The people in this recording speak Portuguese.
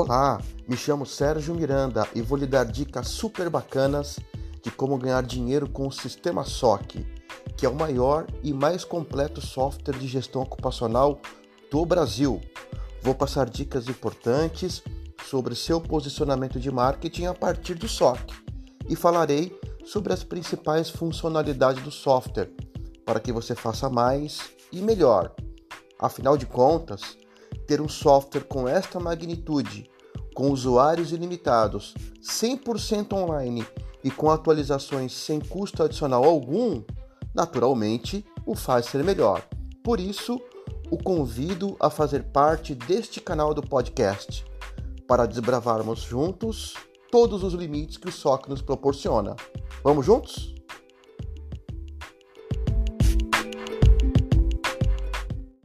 Olá, me chamo Sérgio Miranda e vou lhe dar dicas super bacanas de como ganhar dinheiro com o Sistema SOC, que é o maior e mais completo software de gestão ocupacional do Brasil. Vou passar dicas importantes sobre seu posicionamento de marketing a partir do SOC e falarei sobre as principais funcionalidades do software para que você faça mais e melhor. Afinal de contas, ter um software com esta magnitude, com usuários ilimitados, 100% online e com atualizações sem custo adicional algum, naturalmente o faz ser melhor. Por isso, o convido a fazer parte deste canal do podcast para desbravarmos juntos todos os limites que o SOC nos proporciona. Vamos juntos?